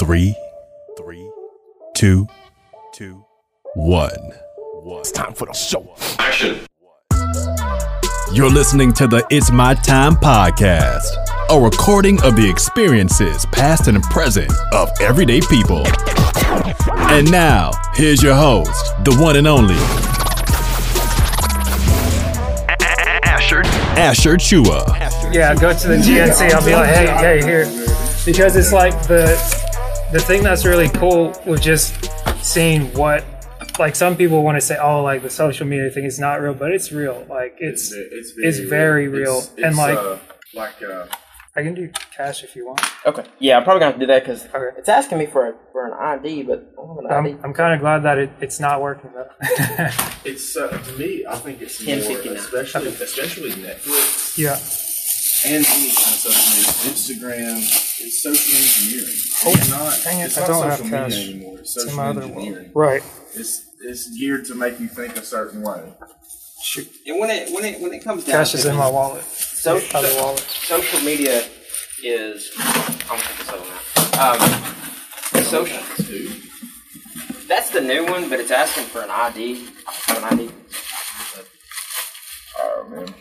Three, three, two, two, one. One. It's time for the show. Action. You're listening to the It's My Time podcast, a recording of the experiences, past and present, of everyday people. And now, here's your host, the one and only Asher. Asher Chua. Yeah, go to the GNC. I'll be like, hey, hey, here, because it's like the the thing that's really cool with just seeing what like some people want to say, oh, like the social media thing is not real, but it's real. Like it's it's it's very real, It's- and like uh, like uh, I can do cash if you want. Okay. Yeah, I'm probably gonna have to do that because Okay. it's asking me for a, for an ID, but I don't have an ID. I'm I'm kind of glad that it, it's not working though. it's uh, to me. I think it's more, especially especially Netflix yeah. And any kind of social media. Instagram, is social engineering. Oh, it's not. dang it, it's I not don't have social cash. media anymore. It's It's in social other engineering. world. Right. It's it's geared to make you think a certain way. Shoot. And when it when it when it comes down Cash to is in my wallet. social Other wallet. social media is I'm gonna this over now. Um, social. That's the new one, but it's asking for an ID. An ID. Oh man.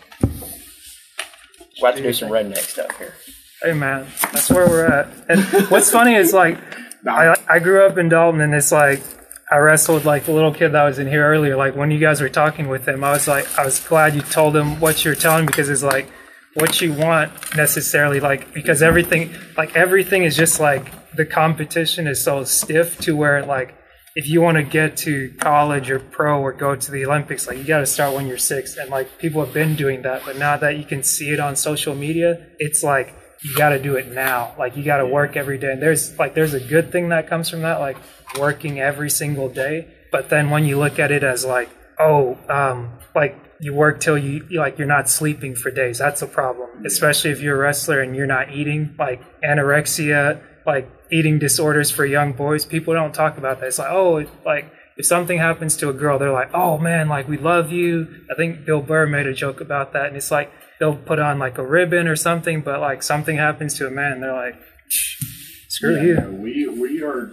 We'll have to do some redneck stuff here. Hey man, that's where we're at. And what's funny is like I I grew up in Dalton, and it's like I wrestled like the little kid that was in here earlier. Like when you guys were talking with him, I was like I was glad you told him what you're telling because it's like what you want necessarily like because everything like everything is just like the competition is so stiff to where like if you want to get to college or pro or go to the Olympics, like you got to start when you're six. And like people have been doing that, but now that you can see it on social media, it's like you got to do it now. Like you got to work every day. And there's like there's a good thing that comes from that, like working every single day. But then when you look at it as like, oh, um, like you work till you like you're not sleeping for days. That's a problem, especially if you're a wrestler and you're not eating. Like anorexia, like eating disorders for young boys. People don't talk about that. It's like, oh, it, like if something happens to a girl, they're like, oh man, like we love you. I think Bill Burr made a joke about that, and it's like they'll put on like a ribbon or something, but like something happens to a man, they're like, screw Yeah, you. no, we we we're,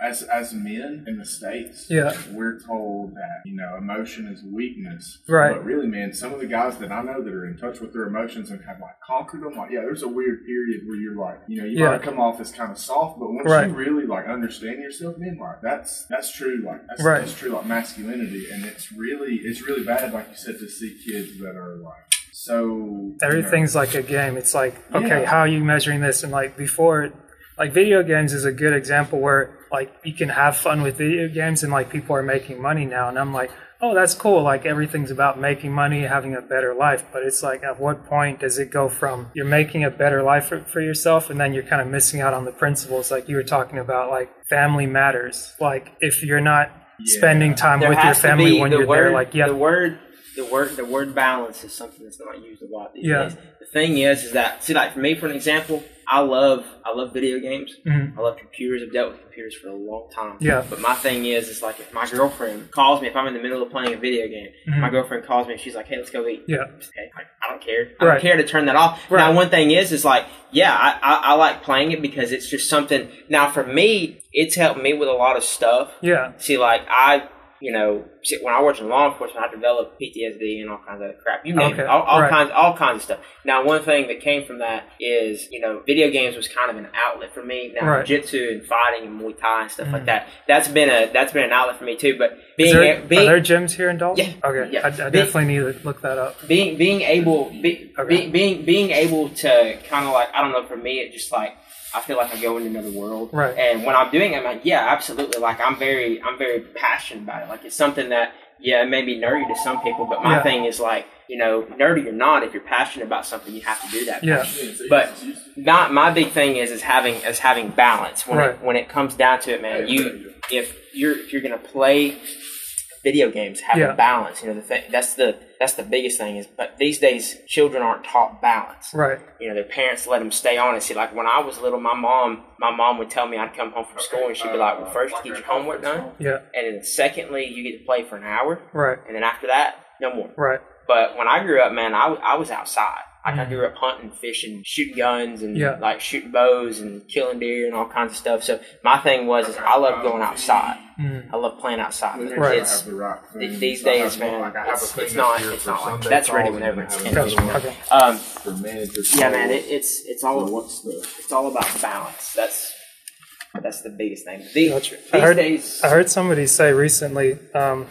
as as men in the states. Yeah. we're told that you know emotion is weakness. Right. But really, man, some of the guys that I know that are in touch with their emotions and have like conquered them, like yeah, there's a weird period where you're like, you know, you Yeah. might come off as kind of soft, but once Right. you really like understand yourself, man, like that's that's true, like that's, Right. that's true, like masculinity, and it's really it's really bad, like you said, to see kids that are like so you know, everything's like a game. It's like, okay, Yeah. how are you measuring this? And like before, like video games is a good example where like you can have fun with video games and like people are making money now. And I'm like, oh, that's cool. Like everything's about making money, having a better life. But it's like, at what point does it go from you're making a better life for, for yourself and then you're kind of missing out on the principles like you were talking about, like family matters. Like if you're not Yeah. spending time There with your family when you're word, there, like yeah, the word, the word, the word balance is something that's not used a lot these Yeah. days. The thing is, is that see, like for me, for an example, I love, I love video games. Mhm. I love computers. I've dealt with computers for a long time. Yeah. But my thing is, is like if my girlfriend calls me, if I'm in the middle of playing a video game, Mhm. my girlfriend calls me and she's like, "Hey, let's go eat." yeah, Okay, like, I don't care. I Right. don't care to turn that off. Right. Now, one thing is, is like, yeah, I, I, I like playing it because it's just something. Now, for me, it's helped me with a lot of stuff. yeah, See, like I, you know, when I worked in law enforcement, I developed PTSD and all kinds of crap. You name Okay, it, all, all right. kinds, all kinds of stuff. Now, one thing that came from that is, you know, video games was kind of an outlet for me. Now, Right. jiu-jitsu and fighting and Muay Thai and stuff Mhm. like that. That's been a that's been an outlet for me too. But being there, a- being are there gyms here in Dalton? Yeah, Okay. yeah. I, I definitely need to look that up. being being able be, Okay. be, being being able to kind of like I don't know for me it just like I feel like I go into another world Right. and when I'm doing it I'm like yeah absolutely like I'm very I'm very passionate about it like it's something that yeah it may be nerdy to some people but my Yeah. thing is like you know nerdy or not if you're passionate about something you have to do that Yeah. But- not my big thing is is having is having balance when Right. it when it comes down to it man you if you're if you're gonna play video games have Yeah. a balance you know the thing that's the that's the biggest thing is but these days children aren't taught balance Right. you know their parents let them stay on and see like when i was little my mom my mom would tell me i'd come home from school and she'd be like well first you get your homework done Yeah. and then secondly you get to play for an hour Right. and then after that no more Right. but when i grew up man I, I was outside Like I grew up hunting, fishing, shooting guns, and Yeah. like shooting bows and killing deer and all kinds of stuff. So my thing was is I love going outside. I love playing outside. But Right. It's, have the th- these days, have- man, like, I have a it's, it's not. It's not like Sunday that's ready whenever it's have in. a Gotcha. thing Okay. Um, yeah, man, it, it's it's all What's the? it's all about balance. That's that's the biggest thing. The, Gotcha. These I heard, days, I heard somebody say recently, um,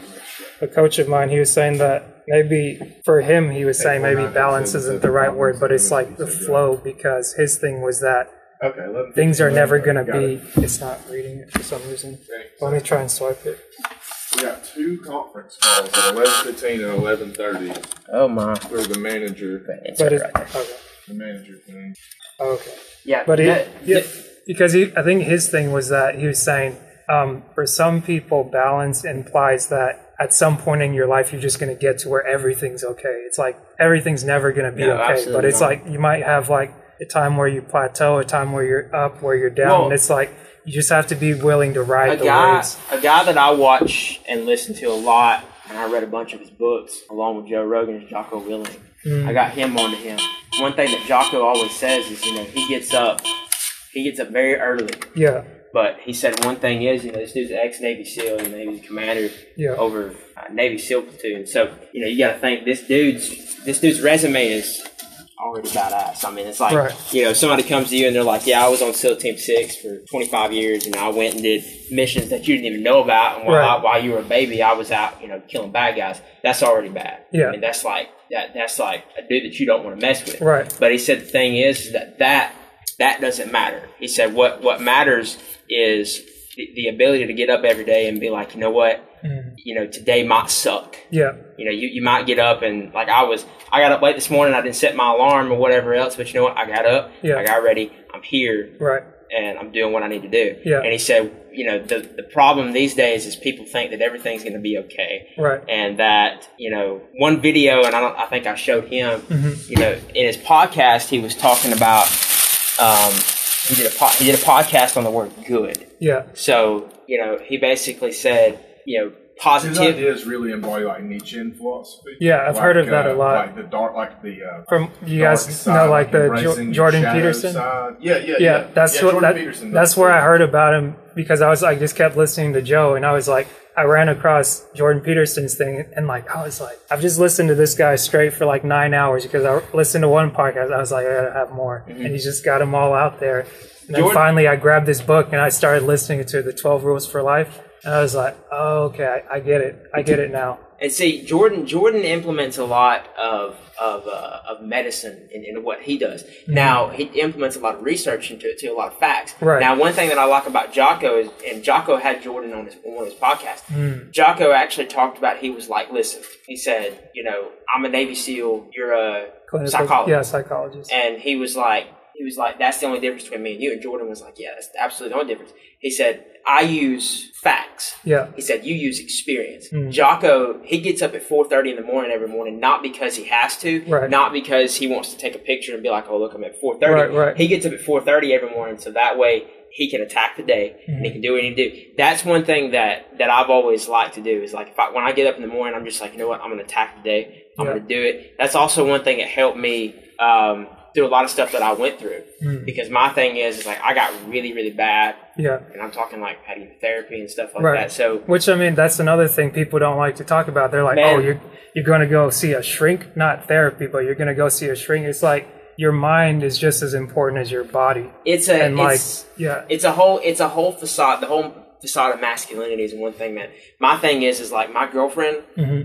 a coach of mine, he was saying that maybe for him, he was saying maybe balance isn't the right word, but it's like the flow because his thing was that Okay, things are never going to be, it. it's not reading it for some reason. Let me try and swipe it. We got two conference calls at eleven fifteen and eleven thirty oh my, for the manager, But right it, there. okay. the manager thing. Okay. Yeah, But he, that- yeah, because he, I think his thing was that he was saying, um, for some people, balance implies that at some point in your life, you're just going to get to where everything's okay. It's like everything's never going to be No, okay, but it's not. like you might have like a time where you plateau, a time where you're up, where you're down. Well- and it's like you just have to be willing to ride the guy, waves. a guy that I watch and listen to a lot, and I read a bunch of his books along with Joe Rogan is Jocko Willink. Mm. I got him onto him. One thing that Jocko always says is, you know, he gets up, he gets up very early. Yeah, But he said one thing is, you know, this dude's ex Navy SEAL, you know, he was a commander Yeah. over uh, Navy SEAL platoon. So you know, you got to think this dude's this dude's resume is already badass. I mean, it's like Right. you know, somebody comes to you and they're like, "Yeah, I was on SEAL Team Six for 25 years, and I went and did missions that you didn't even know about, and while, Right. I, while you were a baby, I was out, you know, killing bad guys." That's already bad. Yeah. I mean, that's like that. That's like a dude that you don't want to mess with. Right. But he said the thing is that that that doesn't matter. He said what what matters is the, the ability to get up every day and be like, you know what, Mm. you know, today might suck. yeah, You know, you, you might get up and like I was, I got up late this morning. I didn't set my alarm or whatever else, but you know what? I got up, Yeah. I got ready. I'm here right. and I'm doing what I need to do. Yeah. And he said, you know, the the problem these days is people think that everything's going to be okay Right. and that you know one video and I don't I think I showed him Mm-hmm. you know in his podcast he was talking about um, he did a po- he did a podcast on the word good Yeah, so you know he basically said you know His positive ideas really embody like Nietzschean philosophy. Yeah, I've heard of that a lot. Like the dark, like the uh, from you guys know like the Jo- Jordan shadow Peterson. Side. Yeah, yeah, yeah. yeah, that's yeah, what Jordan that, Peterson, that's where I heard about him because I was like just kept listening to Joe and I was like I ran across Jordan Peterson's thing and like I was like I've just listened to this guy straight for like nine hours because I listened to one podcast. I was like I gotta have more. And he just got them all out there. And then Mm-hmm. Finally I grabbed this book and I started listening to the Twelve Rules for Life and I was like oh okay I, I get it. I get it now. And see Jordan Jordan implements a lot of of uh, of medicine in, in what he does. Now he implements a lot of research into it too a lot of facts. Right. now one thing that I like about Jocko is and Jocko had Jordan on his on his podcasts Jocko actually talked about he was like, listen, he said, you know, I'm a Navy SEAL, you're a Clinical- psychologist. yeah psychologist. And he was like, he was like, that's the only difference between me and you. And Jordan was like, yeah, that's absolutely the only difference. He said, I use facts. yeah He said, you use experience. Hmm. Jocko, he gets up at 4.30 in the morning every morning, not because he has to, Right. not because he wants to take a picture and be like, oh, look, I'm at 4.30. Right, right. He gets up at 4.30 every morning so that way he can attack the day and Mm-hmm. he can do what he can do. That's one thing that, that I've always liked to do is like, if I, when I get up in the morning, I'm just like, you know what, I'm going to attack the day. I'm Yeah. going to do it. That's also one thing that helped me um, through a lot of stuff that I went through. Mm. Because my thing is, is like, I got really, really bad. yeah And I'm talking like had therapy and stuff like Right. that. So Which I mean, that's another thing people don't like to talk about. They're like, Man. "Oh, you're you're going to go see a shrink, not therapy, but you're going to go see a shrink." It's like your mind is just as important as your body, it's a, and like, yeah, it's a whole it's a whole facade the whole facade of masculinity is one thing man my thing is is like my girlfriend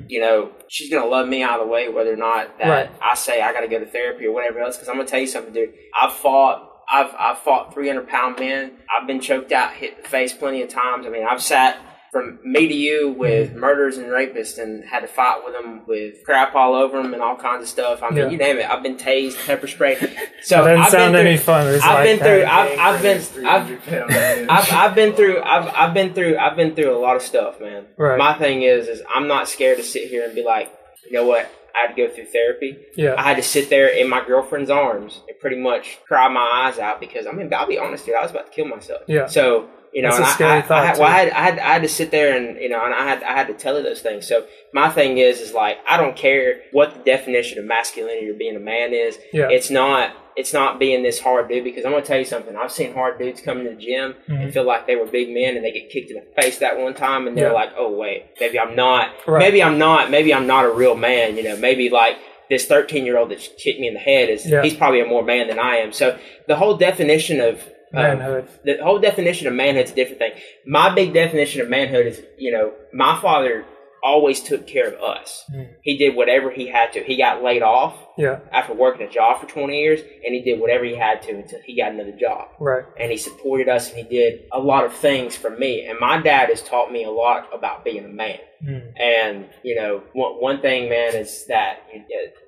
you know she's gonna love me out of the way whether or not that Mm-hmm. Right. i say i gotta go to therapy or whatever else because i'm gonna tell you something dude i've fought I've, I've fought 300 pound men. I've been choked out, hit the face plenty of times. I mean, I've sat from me to you with Mm-hmm. murderers and rapists and had to fight with them with crap all over them and all kinds of stuff. I mean, Yeah. you name it. I've been tased, pepper sprayed. So That doesn't I've sound been through, any fun. I've like been through. I've, I've been. I've, I've, I've been through. I've, I've been through. I've been through a lot of stuff, man. Right. My thing is, is I'm not scared to sit here and be like, you know what? I had to go through therapy. Yeah. I had to sit there in my girlfriend's arms and pretty much cry my eyes out because I mean, I'll be honest, dude. I was about to kill myself. Yeah. So You know, That's a I- scary I, I, thought, had- well, I had, I had I had to sit there and you know, and I had I had to tell her those things. So my thing is, is like I don't care what the definition of masculinity or being a man is. Yeah. It's not it's not being this hard dude because I'm gonna tell you something. I've seen hard dudes come to the gym and feel like they were big men and they get kicked in the face that one time and they're Mm-hmm. Yeah. like, oh wait, maybe I'm not. Right. Maybe I'm not. Maybe I'm not a real man. You know, maybe like this 13 year old that kicked me in the head is Yeah. he's probably a more man than I am. So the whole definition of Manhood. the whole definition of manhood is a different thing. My big definition of manhood is, you know, my father always took care of us. Mm. He did whatever he had to. He got laid off Yeah. after working a job for 20 years, and he did whatever he had to until he got another job. Right. And he supported us, and he did a lot of things for me. And my dad has taught me a lot about being a man. Mm. And you know, one, one thing, man, is that you,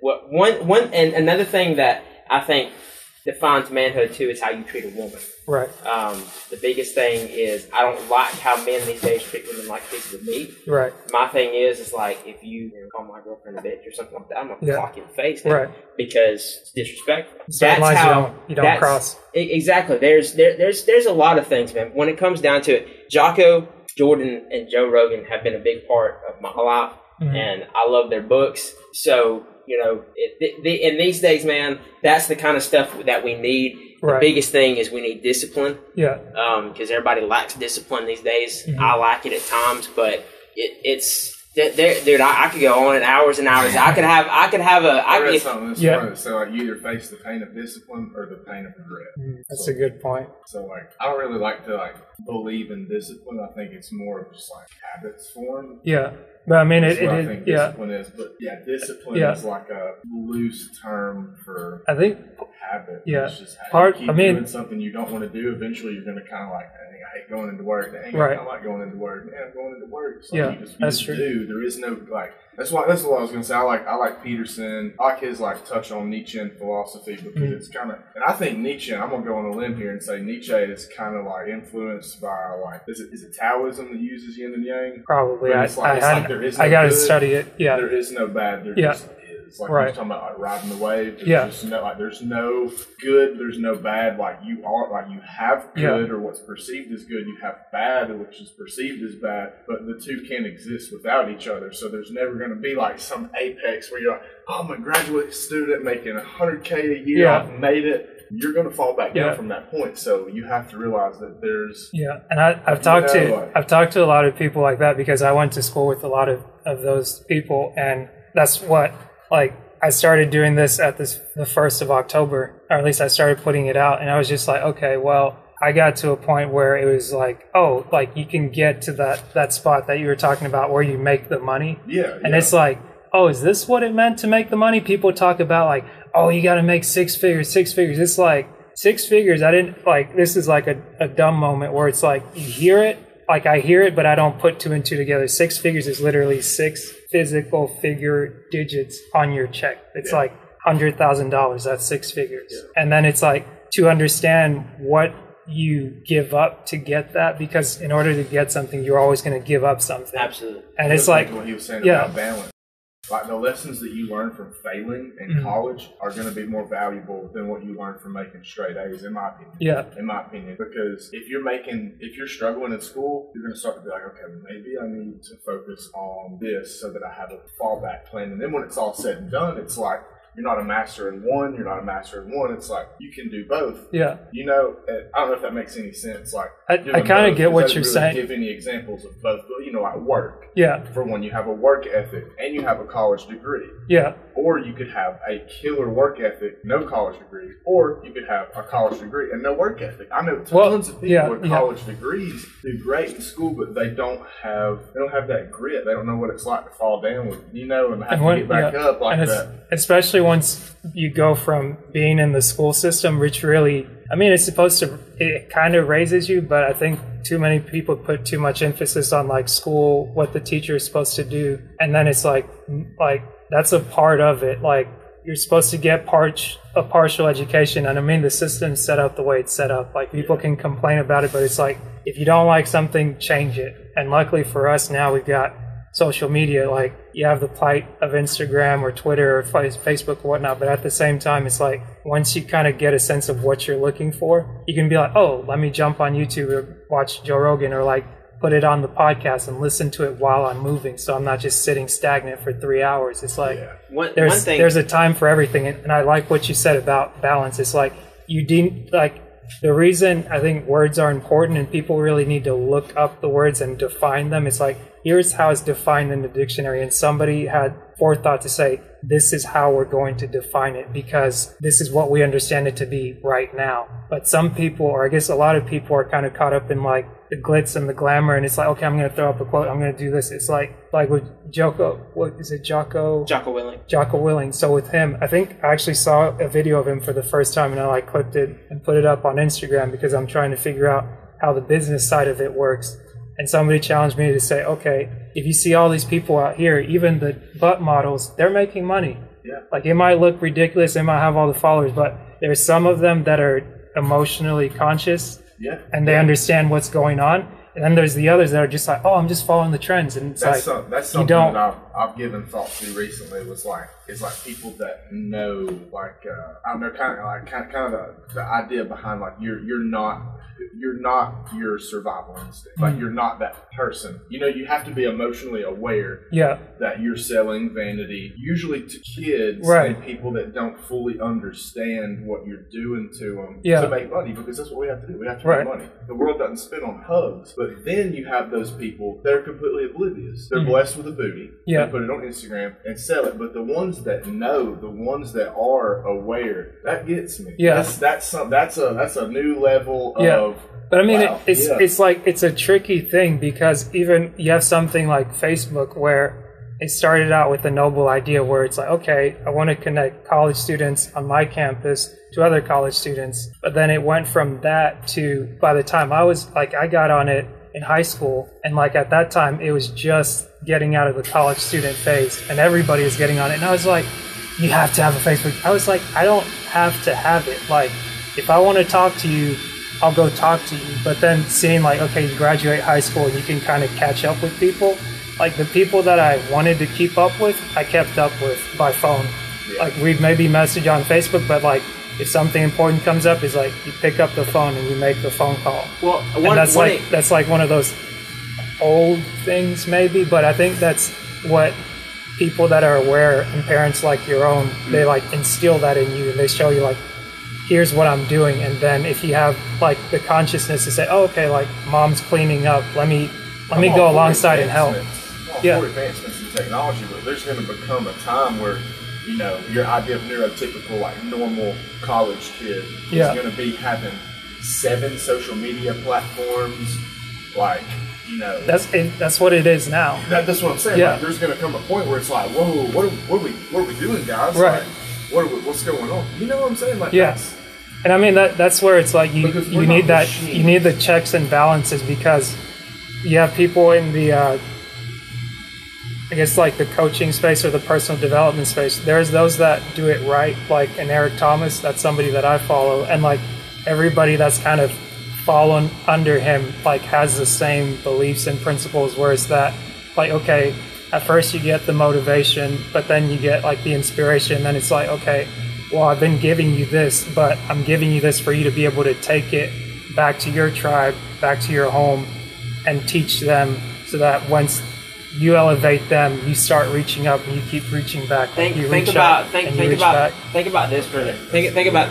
uh, one one and another thing that I think defines manhood too is how you treat a woman. Right. Um, the biggest thing is I don't like how men these days treat women like pieces of meat. Right. My thing is, is like if you call my girlfriend a bitch or something like that, I'm gonna Yeah. clock you in the face, Right. Because it's disrespectful. Certain lines you don't you don't that's- cross. Exactly. There's there, there's there's a lot of things, man. When it comes down to it, Jocko, Jordan, and Joe Rogan have been a big part of my life, Mhm. and I love their books. So you know, it, the, the, in these days, man, that's the kind of stuff that we need. Right. The biggest thing is we need discipline Yeah. because everybody lacks discipline these days. Mhm. I lack it at times, but it, it's there, there- dude. I, I could go on in hours and hours. I could have I could have a I I read could, something this Yeah. morning that like you either face the pain of discipline or the pain of regret. Mm, That's a good point. So like I don't really like to like believe in discipline. I think it's more of just like habits formed. Yeah. But I mean, it, what I think it yeah. discipline is. But yeah, discipline Yeah. is like a loose term for I think habit. Yeah. It's just Part- you keep I mean- doing something you don't want to do. Eventually, you're going to kind of like, I hate going into work. Right. I like going into work. Man, I'm going into work. So Yeah, you just, you that's true. do. There is no like. That's why. That's what I was going to say. I like. I like Peterson. I like his like touch on Nietzschean philosophy because Mm. it's kind of. And I think Nietzsche. I'm going to go on a limb here and say Nietzsche is kind of like influenced by like. Is it is it Taoism that uses yin and yang? probably I, like- I, it's like is I got to good. study it. Yeah. There is no bad. There Yeah. just Like Right. you're talking about like riding the wave. There's Yeah. just no like there's no good, there's no bad. Like you are like you have Yeah. good or what's perceived as good, you have bad which is perceived as bad, but the two can't exist without each other. So there's never gonna be like some apex where you're like, Oh I'm a graduate student making hundred K a year, Yeah. I've made it. You're gonna fall back down Yeah. from that point. So you have to realize that there's Yeah, and I, I've talked know, to like- I've talked to a lot of people like that because I went to school with a lot of, of those people, and that's what like I started doing this at this the first of October, or at least I started putting it out, and I was just like, okay, well, I got to a point where it was like, oh, like you can get to that that spot that you were talking about where you make the money, yeah, and yeah. it's like, oh, is this what it meant to make the money? People talk about like, oh, you got to make six figures, six figures. It's like six figures. I didn't like. This is like a, a dumb moment where it's like you hear it, like I hear it, but I don't put two and two together. Six figures is literally six physical figure digits on your check. It's Yeah. like hundred thousand dollars. That's six figures, and then it's like to understand what you give up to get that because in order to get something you're always going to give up something absolutely. and it's was like what he was saying yeah. about balance. Like the lessons that you learn from failing in Mhm. college are going to be more valuable than what you learn from making straight A's, in my opinion. yeah In my opinion, because if you're making, if you're struggling in school, you're going to start to be like, okay, maybe I need to focus on this so that I have a fallback plan. And then when it's all said and done, it's like you're not a master in one, you're not a master in one. It's like you can do both. yeah You know, I don't know if that makes any sense. Like I- I kinda get what you're really saying. Give any examples of both, but you know, like work yeah for one, you have a work ethic and you have a college degree. yeah Or you could have a killer work ethic, no college degree. Or you could have a college degree and no work ethic. I know tons Well, of people yeah, with yeah. college degrees do great in school, but they don't have they don't have that grit. They don't know what it's like to fall down with you know and have and to when, get back yeah, up like that. especially once you go from being in the school system, which really, I mean, it's supposed to, it kind of raises you, but I think too many people put too much emphasis on like school, what the teacher is supposed to do, and then it's like, like that's a part of it, like. You're supposed to get part a partial education, and I mean the system's set up the way it's set up. Like people can complain about it, but it's like if you don't like something, change it. And luckily for us now, we've got social media. Like you have the plight of Instagram or Twitter or Facebook or whatnot, but at the same time, it's like once you kind of get a sense of what you're looking for, you can be like, oh, let me jump on YouTube or watch Joe Rogan or like put it on the podcast and listen to it while I'm moving, so I'm not just sitting stagnant for three hours. It's like One, one there's thing. there's a time for everything, and I like what you said about balance. It's like you de- like the reason I think words are important, and people really need to look up the words and define them. It's like here's how it's defined in the dictionary, and somebody had forethought to say this is how we're going to define it because this is what we understand it to be right now. But some people, or I guess a lot of people, are kind of caught up in like the glitz and the glamour, and it's like, okay, I'm going to throw up a quote, I'm going to do this. It's like like with Joko, what is it, Jocko? Jocko Willink. Jocko Willink. So with him, I think I actually saw a video of him for the first time, and I like clipped it and put it up on Instagram because I'm trying to figure out how the business side of it works. And somebody challenged me to say, okay, if you see all these people out here, even the butt models, they're making money. Yeah. Like it might look ridiculous, it might have all the followers, but there's some of them that are emotionally conscious Yeah. and they understand what's going on. And then there's the others that are just like, oh, I'm just following the trends. And it's That's, like, some, that's you something don't- that I've, I've given thought to recently. Was like it's like people that know, like uh, I don't know, kind of like kind, kind of the, the idea behind like you're you're not you're not your survival instinct. Mm. Like you're not that person. You know, you have to be emotionally aware yeah, that you're selling vanity, usually to kids Right. and people that don't fully understand what you're doing to them Yeah. to make money because that's what we have to do. We have to Right. make money. The world doesn't spin on hugs, but then you have those people that are completely oblivious. They're Mhm. blessed with a booty. Yeah. They put it on Instagram and sell it. But the ones that know, the ones that are aware, that gets me. Yeah. That's that's some, that's a that's a new level Yeah. of But I mean, Wow, it, it's yeah. it's like it's a tricky thing because even you have something like Facebook where it started out with a noble idea where it's like, okay, I want to connect college students on my campus to other college students, but then it went from that to by the time I was like, I got on it in high school, and like at that time, it was just getting out of the college student phase, and everybody was getting on it, and I was like, you have to have a Facebook. I was like, I don't have to have it. Like, if I want to talk to you, I'll go talk to you. But then seeing like, okay, you graduate high school and you can kind of catch up with people. Like the people that I wanted to keep up with, I kept up with by phone. Like we'd maybe message on Facebook, but like if something important comes up, it's like you pick up the phone and you make the phone call. Well, one, that's one like that's like one of those old things maybe, but I think that's what people that are aware and parents like your own, they mm. like instill that in you and they show you like here's what I'm doing and then if you have like the consciousness to say, Oh, okay, like mom's cleaning up, let me let me go alongside and help. advancements. I'm all Yeah. advancements in technology, but there's going to become a time where, you know, your idea of neurotypical, like normal college kid Yeah. is going to be having seven social media platforms, like, you know. That's it, that's what it is now. that, that's what I'm saying. Yeah. Like, there's going to come a point where it's like, whoa, what are, what are we, what are we doing, guys? Right. Like, what are we, what's going on? You know what I'm saying? Like, Yeah. And I mean that that's where it's like you you need that machines. you need the checks and balances because you have people in the uh, I guess like the coaching space or the personal development space. There's those that do it right, like an Eric Thomas. That's somebody that I follow, and like everybody that's kind of fallen under him like has the same beliefs and principles. Whereas that like okay, at first you get the motivation, but then you get like the inspiration. Then it's like okay, well I've been giving you this, but I'm giving you this for you to be able to take it back to your tribe, back to your home, and teach them so that once you elevate them, you start reaching up and you keep reaching back. think you think about out think think about back. think about this for think think about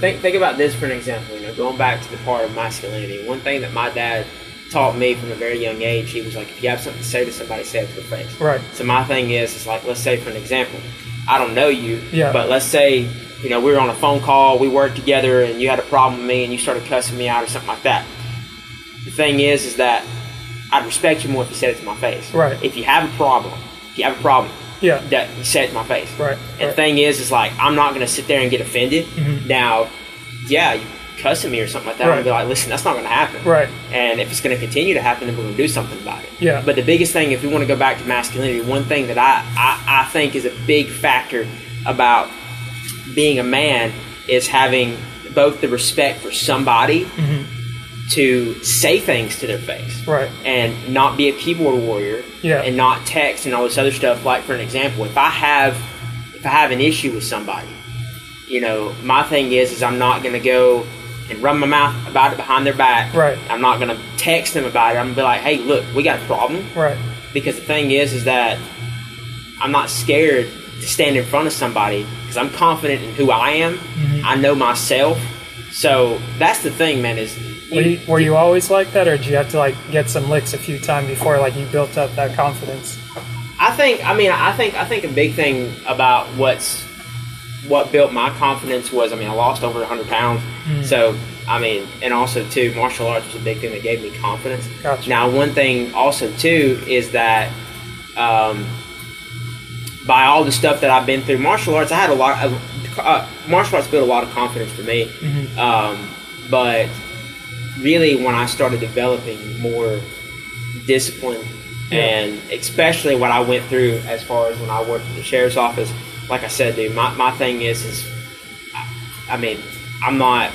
think think about this for an example. You know, going back to the part of masculinity. One thing that my dad taught me from a very young age, he was like, if you have something to say to somebody, say it to their face. Right. So my thing is, it's like, let's say for an example, I don't know you, Yeah. but let's say you know we were on a phone call, we worked together, and you had a problem with me, and you started cussing me out or something like that. The thing is, is that I'd respect you more if you said it to my face. Right. If you have a problem, if you have a problem, Yeah. that you say it to my face. Right, And right. the thing is, is like I'm not gonna sit there and get offended. Mhm. Now, yeah, you cussing me or something like that. I'm gonna be like, listen, that's not gonna happen. Right. And if it's gonna continue to happen, then we're gonna do something about it. Yeah. But the biggest thing, if we want to go back to masculinity, one thing that I, I, I think is a big factor about being a man is having both the respect for somebody Mm-hmm. To say things to their face Right. and not be a keyboard warrior Yeah. and not text and all this other stuff. Like for an example, if I have if I have an issue with somebody, you know, my thing is is I'm not gonna go and run my mouth about it behind their back. Right. I'm not gonna text them about it. I'm gonna be like, hey, look, we got a problem. Right. Because the thing is, is that I'm not scared to stand in front of somebody because I'm confident in who I am. Mm-hmm. I know myself. So that's the thing, man. Is Were you, were you always like that, or did you have to like get some licks a few times before like you built up that confidence? I think. I mean, I think. I think a big thing about what's what built my confidence was. I mean, I lost over 100 pounds. So I mean, and also too, martial arts was a big thing that gave me confidence. Gotcha. Now, one thing also too is that um, by all the stuff that I've been through, martial arts, I had a lot. Of, uh, martial arts built a lot of confidence for me. Um, but really, when I started developing more discipline, and especially what I went through as far as when I worked in the sheriff's office, like I said, dude, my, my thing is is I, I mean, I'm not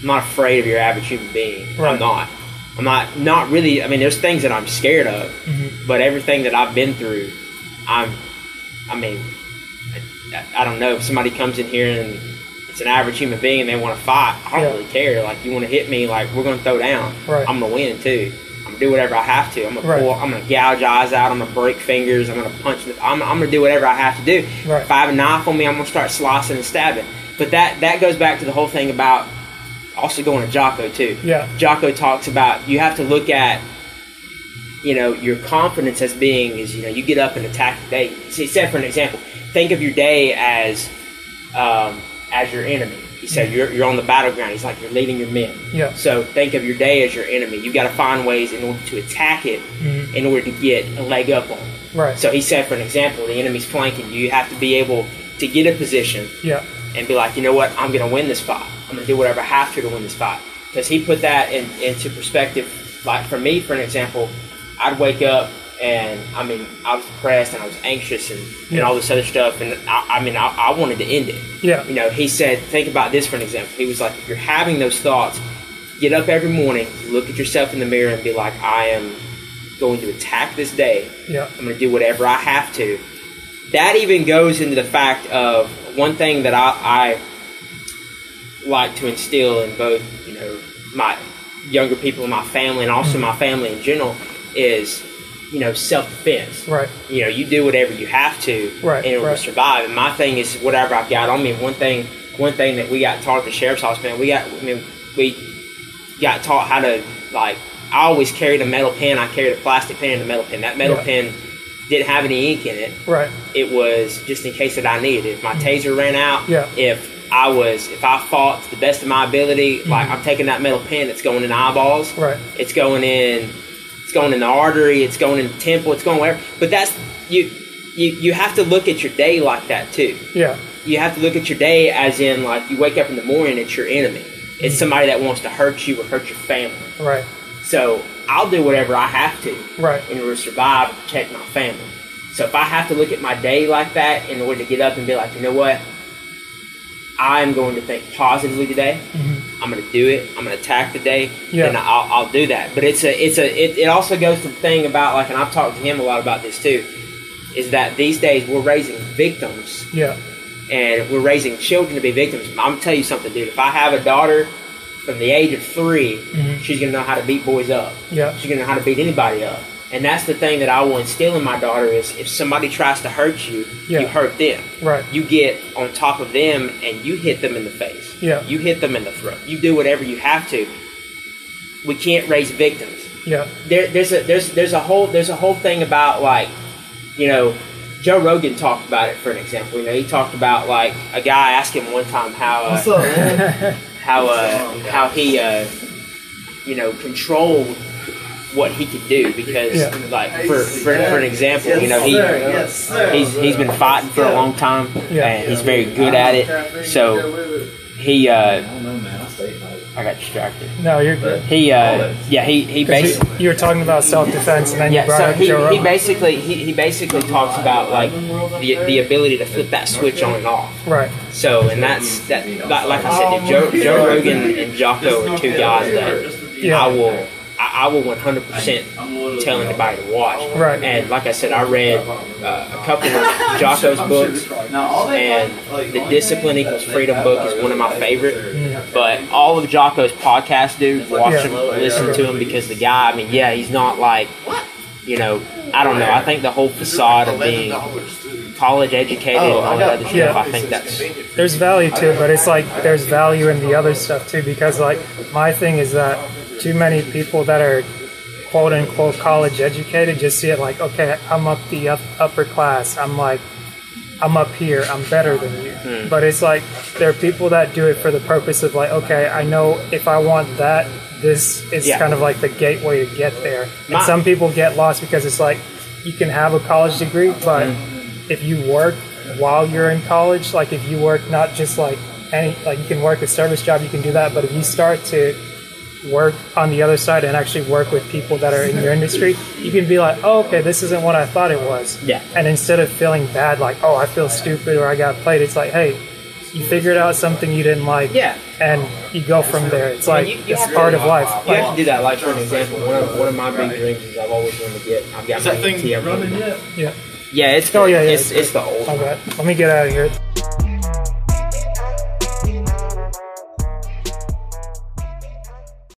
I'm not afraid of your average human being. Right. I'm not. I'm not not really. I mean, there's things that I'm scared of, Mm-hmm. but everything that I've been through, I'm. I mean, I, I don't know if somebody comes in here and it's an average human being and they want to fight. I don't Yeah. really care. Like you want to hit me, like we're going to throw down. Right. I'm going to win too. I'm gonna do whatever I have to. I'm gonna Right. pull. I'm gonna gouge eyes out. I'm gonna break fingers. I'm gonna punch. The, I'm, I'm gonna do whatever I have to do. Right. If I have a knife on me, I'm gonna start slicing and stabbing. But that that goes back to the whole thing about also going to Jocko too. Yeah. Jocko talks about you have to look at you know your confidence as being is you know you get up and attack the day. He said for an example, think of your day as um, as your enemy. He said you're, you're on the battleground. He's like you're leading your men. Yeah. So think of your day as your enemy. You got to find ways in order to attack it, in order to get a leg up on. it. Mm-hmm. Right. So he said, for an example, the enemy's flanking you. You have to be able to get a position Yeah. and be like, you know what, I'm going to win this fight. I'm going to do whatever I have to to win this fight. Because he put that in, into perspective. Like for me, for an example, I'd wake up and I mean, I was depressed and I was anxious and, and all this other stuff. And I, I mean, I, I wanted to end it. Yeah. You know, he said, think about this for an example. He was like, if you're having those thoughts, get up every morning, look at yourself in the mirror, and be like, I am going to attack this day. Yeah. I'm going to do whatever I have to. That even goes into the fact of one thing that I, I like to instill in both, you know, my younger people in my family and also mm-hmm. my family in general is, you know, self defense. Right. You know, you do whatever you have to Right, in order right. to survive. And my thing is whatever I've got on me. One thing, one thing that we got taught at the sheriff's office, man, we got, I mean, we got taught how to like. I always carried a metal pen. I carried a plastic pen and a metal pen. That metal Yeah. pen didn't have any ink in it. Right. It was just in case that I needed. it. If my taser ran out, Mm-hmm. Yeah. if I was, if I fought to the best of my ability, like I'm taking that metal pen, it's going in eyeballs. Mm-hmm. Right. It's going in, it's going in the artery. It's going in the temple. It's going wherever. But that's you. You, you have to look at your day like that too Yeah. you have to look at your day as in like you wake up in the morning it's your enemy it's mm-hmm. somebody that wants to hurt you or hurt your family Right. so i'll do whatever i have to Right. in order to survive and protect my family so if i have to look at my day like that in order to get up and be like you know what i'm going to think positively today mm-hmm. I'm going to do it i'm going to attack the day Mm-hmm. Yeah. then I'll, I'll do that but it's a it's a it, it also goes to the thing about like and i've talked to him a lot about this too is that these days we're raising victims Yeah. and we're raising children to be victims. I'm gonna tell you something, dude. If I have a daughter from the age of 3 Mhm. she's gonna know how to beat boys up. Yeah. She's gonna know how to beat anybody up. And that's the thing that I will instill in my daughter is if somebody tries to hurt you, Yeah. you hurt them. Right. You get on top of them and you hit them in the face. Yeah. You hit them in the throat. You do whatever you have to. We can't raise victims Yeah. there, there's a there's there's a whole there's a whole thing about like you know Joe Rogan talked about it for an example. You know, he talked about like a guy asked him one time how uh, What's up, man? how uh, how he uh, you know controlled what he could do because Yeah. like for, for for an example, you know he yes, sir. he's he's been fighting for a long time Yeah. and he's very good at it. So he uh, I don't know, man. I stay like. I got distracted. No, you're good. He uh, yeah he he 'Cause basically. You, you were talking about self defense, and then you Yeah, brought so up he, Joe he basically he, he basically talks about like the, the ability to flip that switch on and off. right. So and that's that like like I said, Joe Joe Rogan and Jocko are two guys that Yeah. I will. I, I will 100% tell anybody to watch. Right. And like I said, I read uh, a couple of Jocko's books, and the Discipline Equals Freedom book is one of my favorite. But all of Jocko's podcasts, dude, watch Yeah. them, listen to him because the guy. I mean, yeah, he's not like, you know, I don't know. I think the whole facade of being college educated and all that other stuff. Yeah. I think that's there's value to it, but it's like there's value in the other stuff too. Because like my thing is that too many people that are quote unquote college educated just see it like, okay, I'm up the up, upper class. I'm like, I'm up here. I'm better than you. Hmm. But it's like there are people that do it for the purpose of like, okay, I know if I want that, this is Yeah. kind of like the gateway to get there. And My- some people get lost because it's like you can have a college degree, but hmm. if you work while you're in college, like if you work not just like any like you can work a service job, you can do that, but if you start to work on the other side and actually work with people that are in your industry, you can be like, oh, okay, this isn't what I thought it was. Yeah. And instead of feeling bad, like, oh, I feel stupid or I got played, it's like, hey, you figured out something you didn't like. Yeah. And you go from there. It's like, you- you it's part of life. You Like, have to do that. Like for an example, one of, one of my big dreams is I've always wanted to get. I've got Is my that thing ET. Running running. yet? yeah. Yeah, it's Oh, yeah, yeah. it's, it's the old. My bad. Let me get out of here.